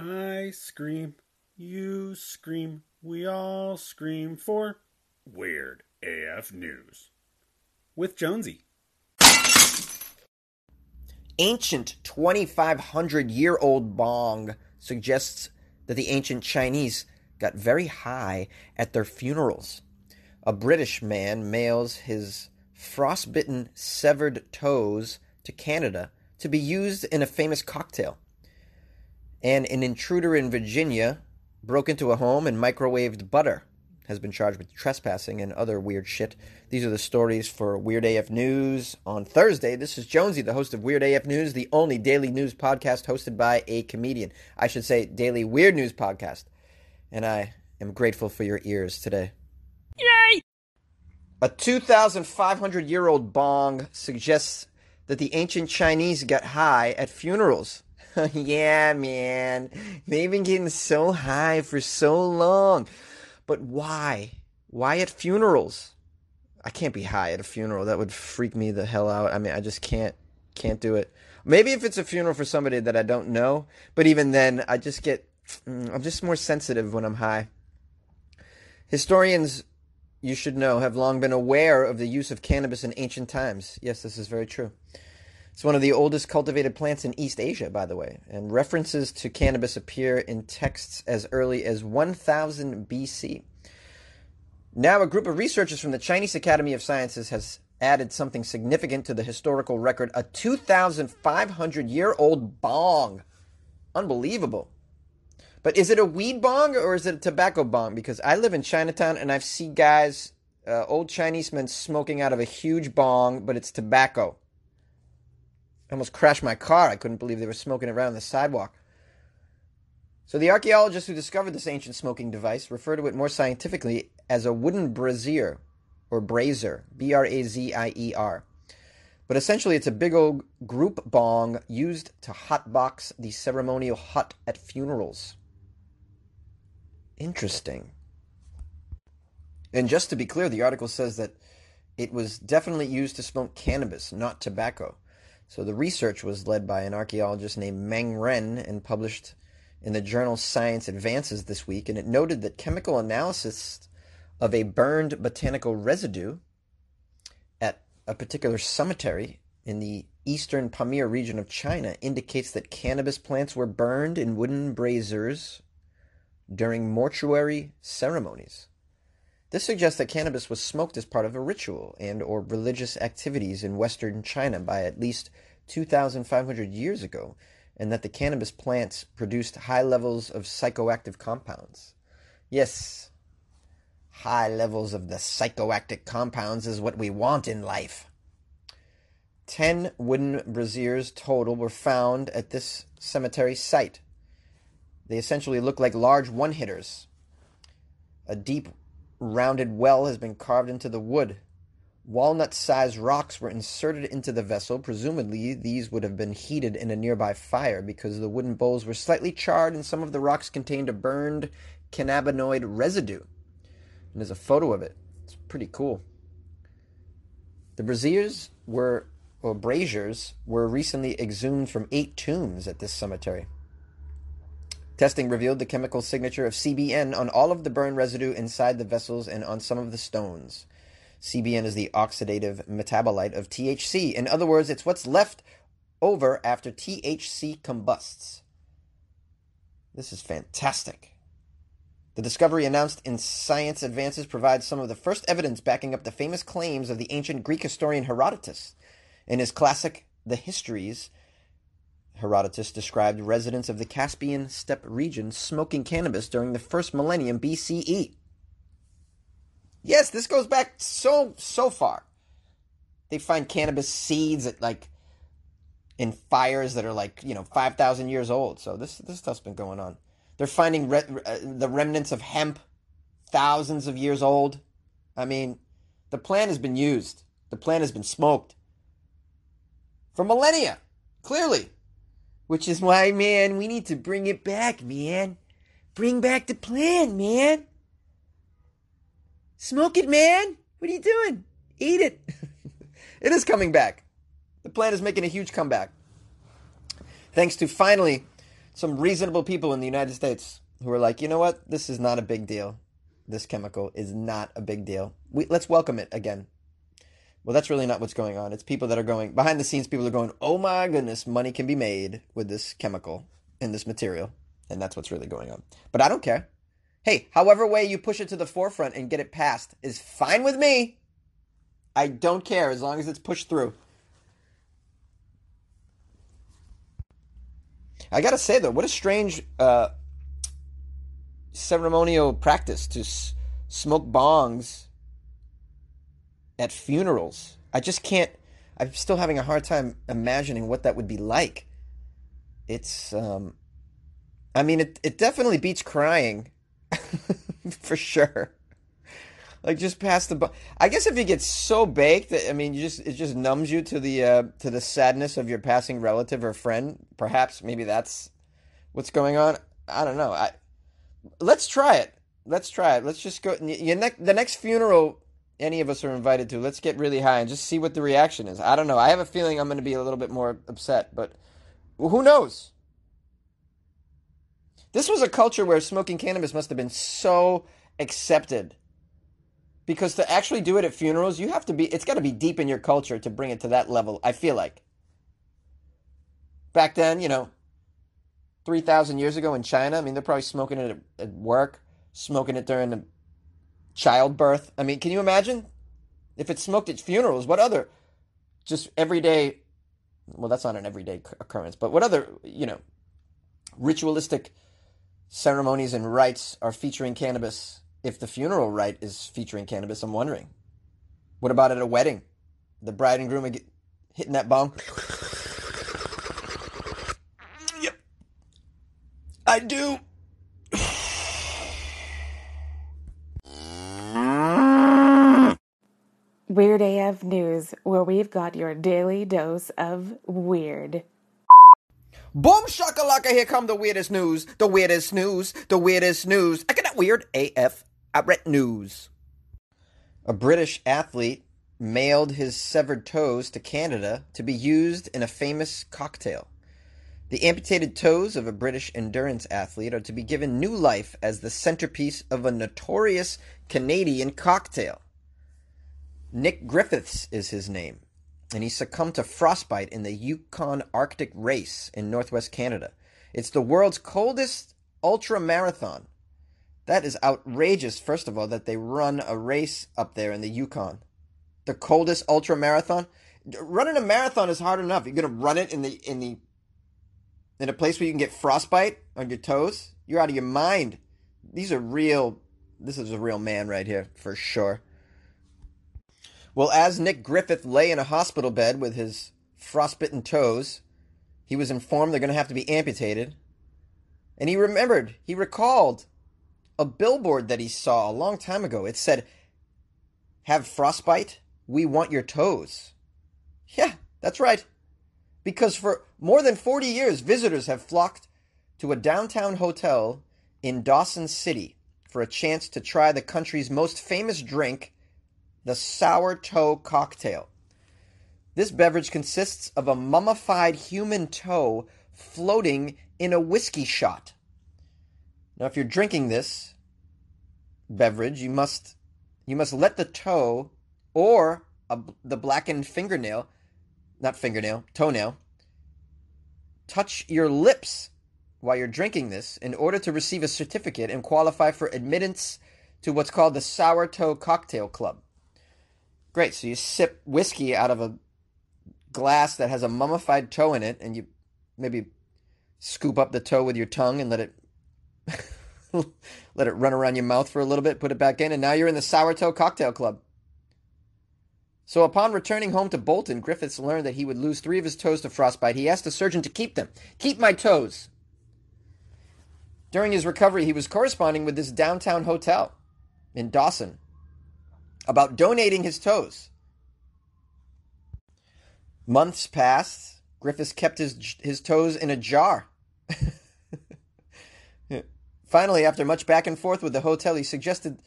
I scream, you scream, we all scream for Weird AF News with Jonesy. Ancient 2,500 year old bong suggests that the ancient Chinese got very high at their funerals. A British man mails his frostbitten severed toes to Canada to be used in a famous cocktail. And an intruder in Virginia broke into a home and microwaved butter, has been charged with trespassing and other weird shit. These are the stories for Weird AF News on Thursday. This is Jonesy, the host of Weird AF News, the only daily news podcast hosted by a comedian. I should say, daily weird news podcast. And I am grateful for your ears today. Yay! A 2,500 year old bong suggests that the ancient Chinese got high at funerals. yeah, man. They've been getting so high for so long. But why? Why at funerals? I can't be high at a funeral. That would freak me the hell out. I mean, I just can't can't do it. Maybe if it's a funeral for somebody that I don't know, but even then I just get mm, I'm just more sensitive when I'm high. Historians you should know have long been aware of the use of cannabis in ancient times. Yes, this is very true. It's one of the oldest cultivated plants in East Asia, by the way, and references to cannabis appear in texts as early as 1000 BC. Now, a group of researchers from the Chinese Academy of Sciences has added something significant to the historical record a 2,500 year old bong. Unbelievable. But is it a weed bong or is it a tobacco bong? Because I live in Chinatown and I've seen guys, uh, old Chinese men, smoking out of a huge bong, but it's tobacco. I almost crashed my car. I couldn't believe they were smoking around on the sidewalk. So the archaeologists who discovered this ancient smoking device refer to it more scientifically as a wooden brazier or brazier, B R A Z I E R. But essentially, it's a big old group bong used to hotbox the ceremonial hut at funerals. Interesting. And just to be clear, the article says that it was definitely used to smoke cannabis, not tobacco. So the research was led by an archaeologist named Meng Ren and published in the journal Science Advances this week, and it noted that chemical analysis of a burned botanical residue at a particular cemetery in the eastern Pamir region of China indicates that cannabis plants were burned in wooden braziers during mortuary ceremonies. This suggests that cannabis was smoked as part of a ritual and or religious activities in western China by at least 2500 years ago and that the cannabis plants produced high levels of psychoactive compounds. Yes, high levels of the psychoactive compounds is what we want in life. 10 wooden braziers total were found at this cemetery site. They essentially look like large one hitters. A deep rounded well has been carved into the wood. Walnut sized rocks were inserted into the vessel. Presumably, these would have been heated in a nearby fire because the wooden bowls were slightly charred and some of the rocks contained a burned cannabinoid residue. And there's a photo of it. It's pretty cool. The braziers were, or braziers, were recently exhumed from eight tombs at this cemetery. Testing revealed the chemical signature of CBN on all of the burn residue inside the vessels and on some of the stones. CBN is the oxidative metabolite of THC. In other words, it's what's left over after THC combusts. This is fantastic. The discovery announced in Science Advances provides some of the first evidence backing up the famous claims of the ancient Greek historian Herodotus in his classic The Histories Herodotus described residents of the Caspian steppe region smoking cannabis during the first millennium BCE. Yes, this goes back so so far. They find cannabis seeds at like in fires that are like you know five thousand years old. So this this stuff's been going on. They're finding re- uh, the remnants of hemp, thousands of years old. I mean, the plant has been used. The plant has been smoked for millennia. Clearly, which is why, man, we need to bring it back, man. Bring back the plan, man. Smoke it, man. What are you doing? Eat it. it is coming back. The plan is making a huge comeback. Thanks to finally some reasonable people in the United States who are like, you know what, this is not a big deal. This chemical is not a big deal. We, let's welcome it again. Well, that's really not what's going on. It's people that are going behind the scenes. People are going, "Oh my goodness, money can be made with this chemical and this material," and that's what's really going on. But I don't care. Hey, however way you push it to the forefront and get it passed is fine with me. I don't care as long as it's pushed through. I gotta say though, what a strange uh, ceremonial practice to s- smoke bongs at funerals. I just can't. I'm still having a hard time imagining what that would be like. It's, um, I mean, it it definitely beats crying, for sure. Like just past the. Bu- I guess if you get so baked I mean, you just it just numbs you to the uh, to the sadness of your passing relative or friend. Perhaps maybe that's what's going on. I don't know. I let's try it. Let's try it. Let's just go. Ne- the next funeral any of us are invited to, let's get really high and just see what the reaction is. I don't know. I have a feeling I'm going to be a little bit more upset, but who knows? This was a culture where smoking cannabis must have been so accepted. Because to actually do it at funerals, you have to be, it's got to be deep in your culture to bring it to that level, I feel like. Back then, you know, 3,000 years ago in China, I mean, they're probably smoking it at, at work, smoking it during the childbirth. I mean, can you imagine if it's smoked at funerals? What other just everyday? Well, that's not an everyday occurrence, but what other you know ritualistic ceremonies and rites are featuring cannabis? If the funeral rite is featuring cannabis, I'm wondering. What about at a wedding? The bride and groom hitting that bong. Yep, I do. Weird AF News, where we've got your daily dose of weird. Boom shakalaka, here come the weirdest news, the weirdest news, the weirdest news. I got that weird AF at news. A British athlete mailed his severed toes to Canada to be used in a famous cocktail. The amputated toes of a British endurance athlete are to be given new life as the centerpiece of a notorious Canadian cocktail. Nick Griffiths is his name, and he succumbed to frostbite in the Yukon Arctic Race in northwest Canada. It's the world's coldest ultra marathon. That is outrageous, first of all, that they run a race up there in the Yukon. The coldest ultra marathon. Running a marathon is hard enough. You're gonna run it in the in the in a place where you can get frostbite on your toes. You're out of your mind. These are real. This is a real man right here for sure. Well, as Nick Griffith lay in a hospital bed with his frostbitten toes, he was informed they're going to have to be amputated. And he remembered, he recalled a billboard that he saw a long time ago. It said, Have frostbite? We want your toes. Yeah, that's right. Because for more than 40 years, visitors have flocked to a downtown hotel in Dawson City for a chance to try the country's most famous drink, the sour toe cocktail. This beverage consists of a mummified human toe floating in a whiskey shot. Now, if you're drinking this beverage, you must you must let the toe or a, the blackened fingernail, not fingernail, toenail, touch your lips while you're drinking this in order to receive a certificate and qualify for admittance to what's called the Sour Toe Cocktail Club. Great. So you sip whiskey out of a glass that has a mummified toe in it, and you maybe scoop up the toe with your tongue and let it let it run around your mouth for a little bit, put it back in, and now you're in the Sour Toe Cocktail Club. So upon returning home to Bolton, Griffiths learned that he would lose three of his toes to frostbite. He asked the surgeon to keep them. Keep my toes. During his recovery, he was corresponding with this downtown hotel in Dawson about donating his toes. Months passed. Griffiths kept his his toes in a jar. Finally, after much back and forth with the hotel, he suggested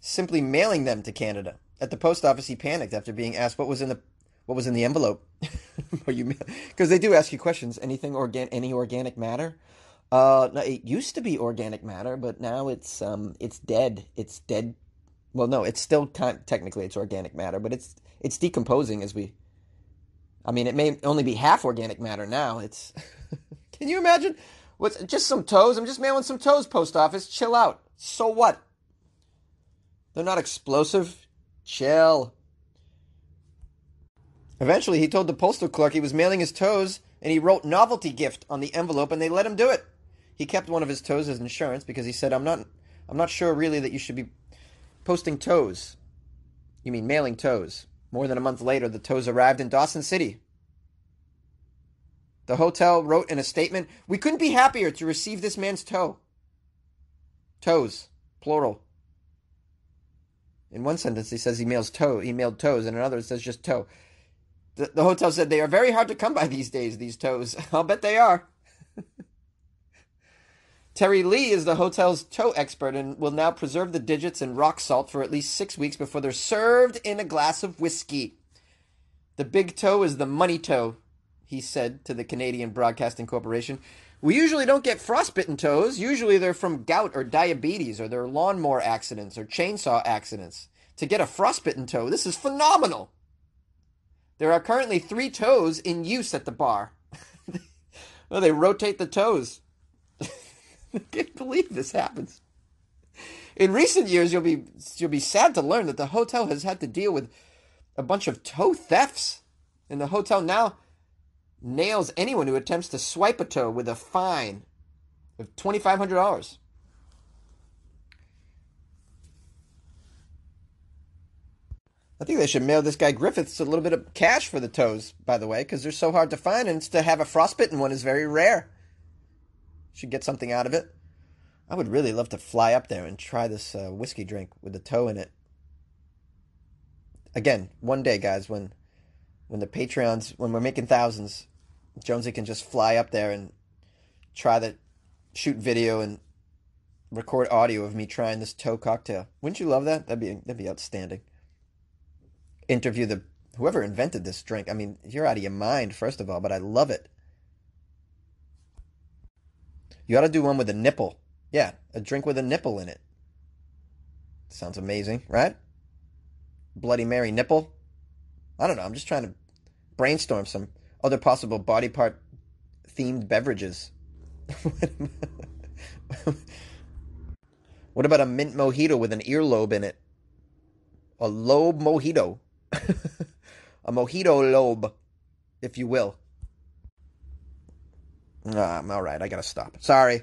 simply mailing them to Canada. At the post office, he panicked after being asked what was in the what was in the envelope. Because they do ask you questions. Anything organ any organic matter? Uh, it used to be organic matter, but now it's um, it's dead. It's dead. Well, no, it's still technically it's organic matter, but it's it's decomposing as we. I mean, it may only be half organic matter now. It's. Can you imagine? What's just some toes? I'm just mailing some toes, post office. Chill out. So what? They're not explosive. Chill. Eventually, he told the postal clerk he was mailing his toes, and he wrote novelty gift on the envelope, and they let him do it. He kept one of his toes as insurance because he said, "I'm not, I'm not sure really that you should be posting toes. You mean mailing toes?" More than a month later, the toes arrived in Dawson City. The hotel wrote in a statement, "We couldn't be happier to receive this man's toe." Toes, plural. In one sentence, he says he mails toe. He mailed toes. And in another, it says just toe. The, the hotel said they are very hard to come by these days. These toes. I'll bet they are. Terry Lee is the hotel's toe expert and will now preserve the digits in rock salt for at least six weeks before they're served in a glass of whiskey. The big toe is the money toe, he said to the Canadian Broadcasting Corporation. We usually don't get frostbitten toes. Usually they're from gout or diabetes or they're lawnmower accidents or chainsaw accidents. To get a frostbitten toe, this is phenomenal. There are currently three toes in use at the bar. well, they rotate the toes. I can't believe this happens. In recent years, you'll be you'll be sad to learn that the hotel has had to deal with a bunch of toe thefts, and the hotel now nails anyone who attempts to swipe a toe with a fine of twenty five hundred dollars. I think they should mail this guy Griffiths a little bit of cash for the toes, by the way, because they're so hard to find, and to have a frostbitten one is very rare. Should get something out of it. I would really love to fly up there and try this uh, whiskey drink with the toe in it. Again, one day, guys, when when the Patreons, when we're making thousands, Jonesy can just fly up there and try the shoot video and record audio of me trying this toe cocktail. Wouldn't you love that? That'd be that'd be outstanding. Interview the whoever invented this drink. I mean, you're out of your mind, first of all, but I love it. You ought to do one with a nipple. Yeah, a drink with a nipple in it. Sounds amazing, right? Bloody Mary nipple. I don't know. I'm just trying to brainstorm some other possible body part themed beverages. what about a mint mojito with an earlobe in it? A lobe mojito. a mojito lobe, if you will. Um, all right, I gotta stop. Sorry.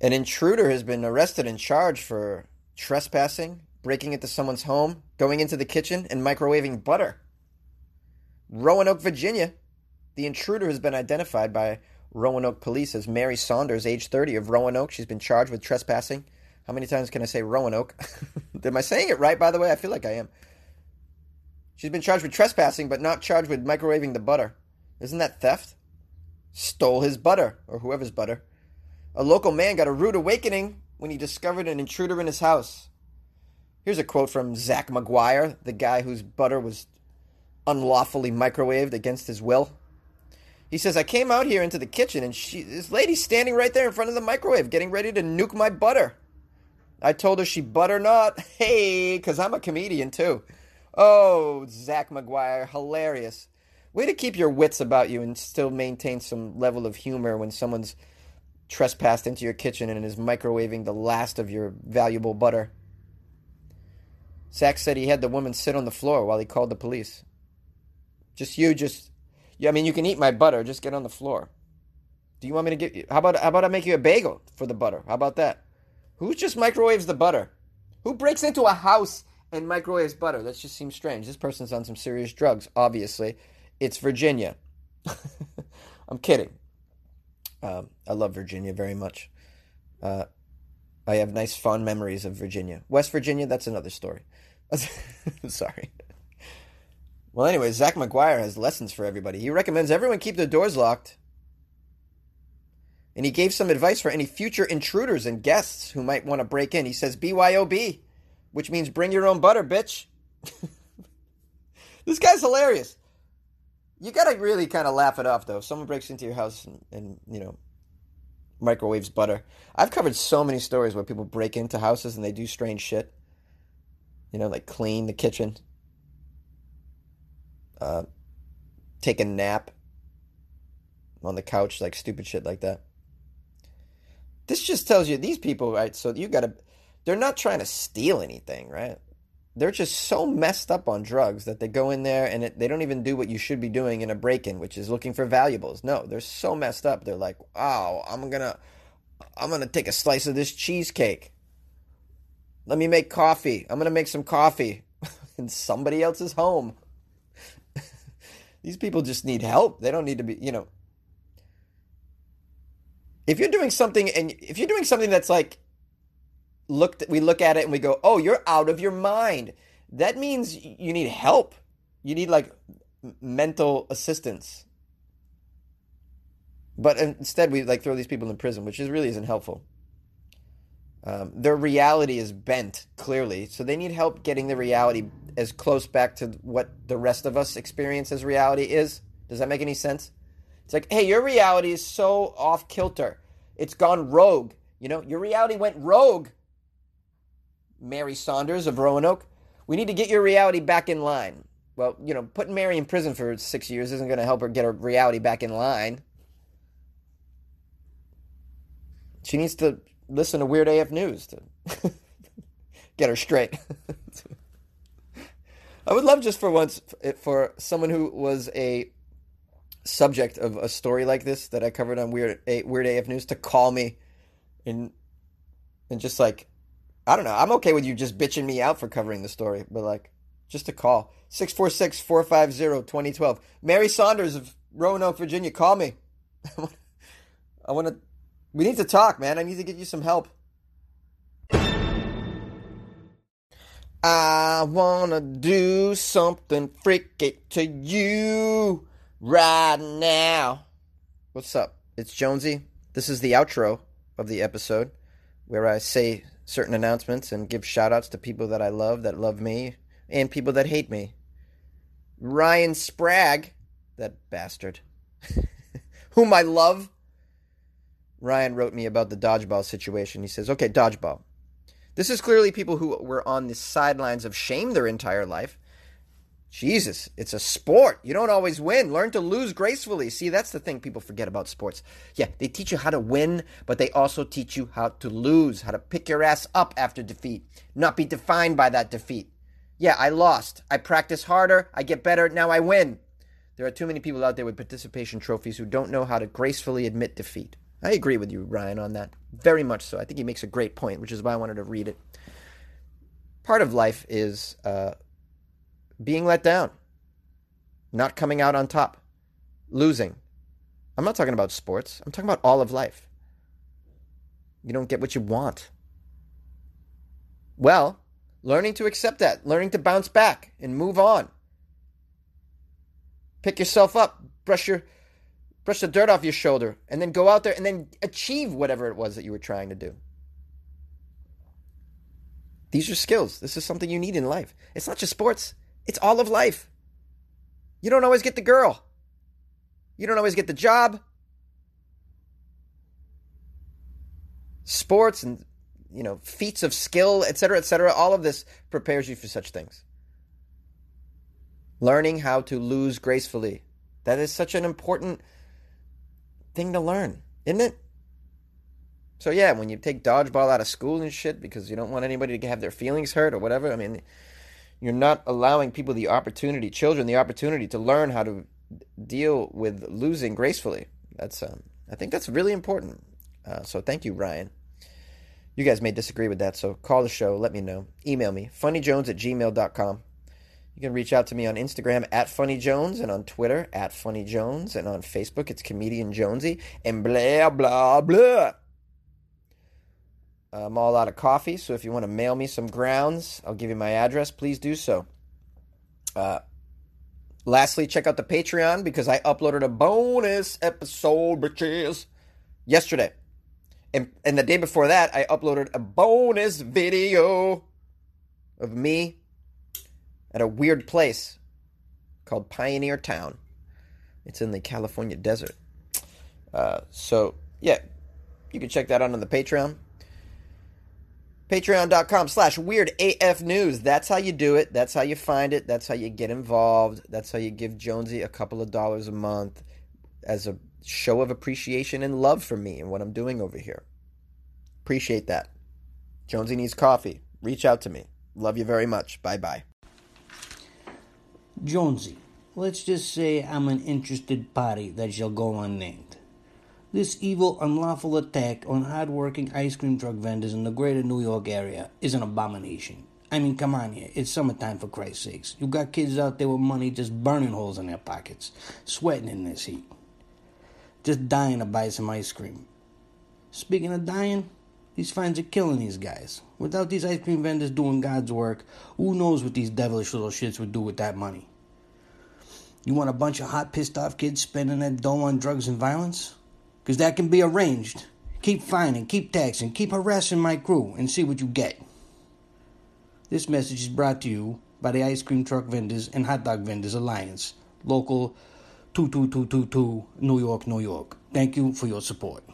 An intruder has been arrested and charged for trespassing, breaking into someone's home, going into the kitchen, and microwaving butter. Roanoke, Virginia. The intruder has been identified by Roanoke police as Mary Saunders, age 30, of Roanoke. She's been charged with trespassing. How many times can I say Roanoke? am I saying it right, by the way? I feel like I am. She's been charged with trespassing, but not charged with microwaving the butter. Isn't that theft? Stole his butter, or whoever's butter. A local man got a rude awakening when he discovered an intruder in his house. Here's a quote from Zach McGuire, the guy whose butter was unlawfully microwaved against his will. He says, I came out here into the kitchen and she, this lady's standing right there in front of the microwave getting ready to nuke my butter. I told her she butter not. Hey, because I'm a comedian too. Oh, Zach McGuire, hilarious. Way to keep your wits about you and still maintain some level of humor when someone's trespassed into your kitchen and is microwaving the last of your valuable butter. Zach said he had the woman sit on the floor while he called the police. Just you, just yeah. I mean, you can eat my butter. Just get on the floor. Do you want me to get you? How about how about I make you a bagel for the butter? How about that? Who just microwaves the butter? Who breaks into a house and microwaves butter? That just seems strange. This person's on some serious drugs. Obviously, it's Virginia. I'm kidding. Um, I love Virginia very much. Uh, I have nice, fond memories of Virginia. West Virginia, that's another story. Sorry. Well, anyway, Zach McGuire has lessons for everybody. He recommends everyone keep their doors locked. And he gave some advice for any future intruders and guests who might want to break in. He says BYOB, which means bring your own butter, bitch. this guy's hilarious. You got to really kind of laugh it off, though. Someone breaks into your house and, and, you know, microwaves butter. I've covered so many stories where people break into houses and they do strange shit. You know, like clean the kitchen, uh, take a nap on the couch, like stupid shit like that. This just tells you these people, right? So you gotta, they're not trying to steal anything, right? They're just so messed up on drugs that they go in there and it, they don't even do what you should be doing in a break in, which is looking for valuables. No, they're so messed up. They're like, wow, I'm gonna, I'm gonna take a slice of this cheesecake. Let me make coffee. I'm gonna make some coffee in somebody else's home. These people just need help. They don't need to be, you know. If you're doing something and if you're doing something that's like looked we look at it and we go, "Oh, you're out of your mind." That means you need help. You need like mental assistance. But instead we like throw these people in prison, which is really isn't helpful. Um, their reality is bent clearly, so they need help getting the reality as close back to what the rest of us experience as reality is. Does that make any sense? It's like, hey, your reality is so off kilter. It's gone rogue. You know, your reality went rogue. Mary Saunders of Roanoke. We need to get your reality back in line. Well, you know, putting Mary in prison for six years isn't going to help her get her reality back in line. She needs to listen to Weird AF News to get her straight. I would love just for once for someone who was a subject of a story like this that I covered on Weird Weird AF News to call me and and just like I don't know. I'm okay with you just bitching me out for covering the story, but like just a call. 646-450-2012. Mary Saunders of Roanoke, Virginia, call me. I want to we need to talk, man. I need to get you some help. I wanna do something freaky to you right now. What's up? It's Jonesy. This is the outro of the episode where I say certain announcements and give shout outs to people that I love, that love me, and people that hate me. Ryan Sprague, that bastard, whom I love, Ryan wrote me about the dodgeball situation. He says, okay, dodgeball. This is clearly people who were on the sidelines of shame their entire life. Jesus, it's a sport. You don't always win. Learn to lose gracefully. See, that's the thing people forget about sports. Yeah, they teach you how to win, but they also teach you how to lose, how to pick your ass up after defeat, not be defined by that defeat. Yeah, I lost. I practice harder. I get better. Now I win. There are too many people out there with participation trophies who don't know how to gracefully admit defeat. I agree with you, Ryan, on that. Very much so. I think he makes a great point, which is why I wanted to read it. Part of life is uh, being let down, not coming out on top, losing. I'm not talking about sports, I'm talking about all of life. You don't get what you want. Well, learning to accept that, learning to bounce back and move on. Pick yourself up, brush your brush the dirt off your shoulder, and then go out there and then achieve whatever it was that you were trying to do. These are skills. This is something you need in life. It's not just sports, it's all of life. You don't always get the girl, you don't always get the job. Sports and you know feats of skill, etc., etc. All of this prepares you for such things. Learning how to lose gracefully. That is such an important thing to learn, isn't it? So yeah, when you take dodgeball out of school and shit because you don't want anybody to have their feelings hurt or whatever, I mean, you're not allowing people the opportunity, children the opportunity to learn how to deal with losing gracefully. That's um, I think that's really important. Uh, so thank you, Ryan. You guys may disagree with that, so call the show, let me know. Email me, funnyjones at gmail.com. You can reach out to me on Instagram at Funny Jones and on Twitter at Funny Jones and on Facebook it's Comedian Jonesy and blah blah blah. I'm all out of coffee, so if you want to mail me some grounds, I'll give you my address. Please do so. Uh, lastly, check out the Patreon because I uploaded a bonus episode, bitches, yesterday. And, and the day before that, I uploaded a bonus video of me at a weird place called Pioneer Town. It's in the California desert. Uh, so, yeah, you can check that out on the Patreon. Patreon.com slash weird AF news. That's how you do it. That's how you find it. That's how you get involved. That's how you give Jonesy a couple of dollars a month as a show of appreciation and love for me and what I'm doing over here. Appreciate that. Jonesy needs coffee. Reach out to me. Love you very much. Bye bye. Jonesy, let's just say I'm an interested party that shall go unnamed. This evil, unlawful attack on hard-working ice cream truck vendors in the greater New York area is an abomination. I mean, come on here. It's summertime for Christ's sakes. You got kids out there with money just burning holes in their pockets, sweating in this heat. Just dying to buy some ice cream. Speaking of dying, these fines are killing these guys. Without these ice cream vendors doing God's work, who knows what these devilish little shits would do with that money? You want a bunch of hot, pissed off kids spending that dough on drugs and violence? Because that can be arranged. Keep fining, keep taxing, keep harassing my crew, and see what you get. This message is brought to you by the Ice Cream Truck Vendors and Hot Dog Vendors Alliance, local 22222, New York, New York. Thank you for your support.